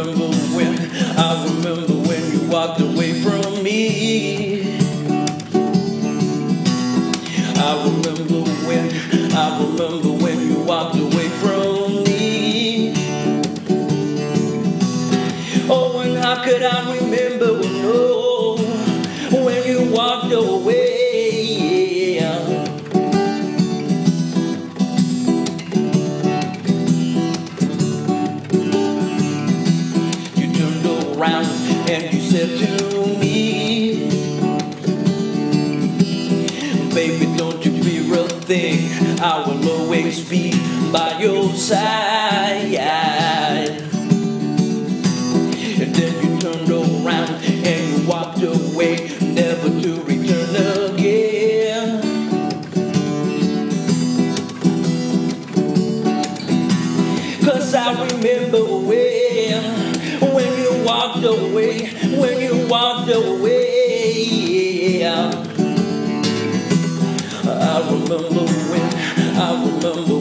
remember when, I remember when you walked away from me. I remember when, I remember when you walked away from me. Oh, and how could I remember around and you said to me, Baby, don't you fear a thing. I will always be by your side. And then you turned around and you walked away, never to return again. Cause I remember walked away, when you walked away. I remember when, I remember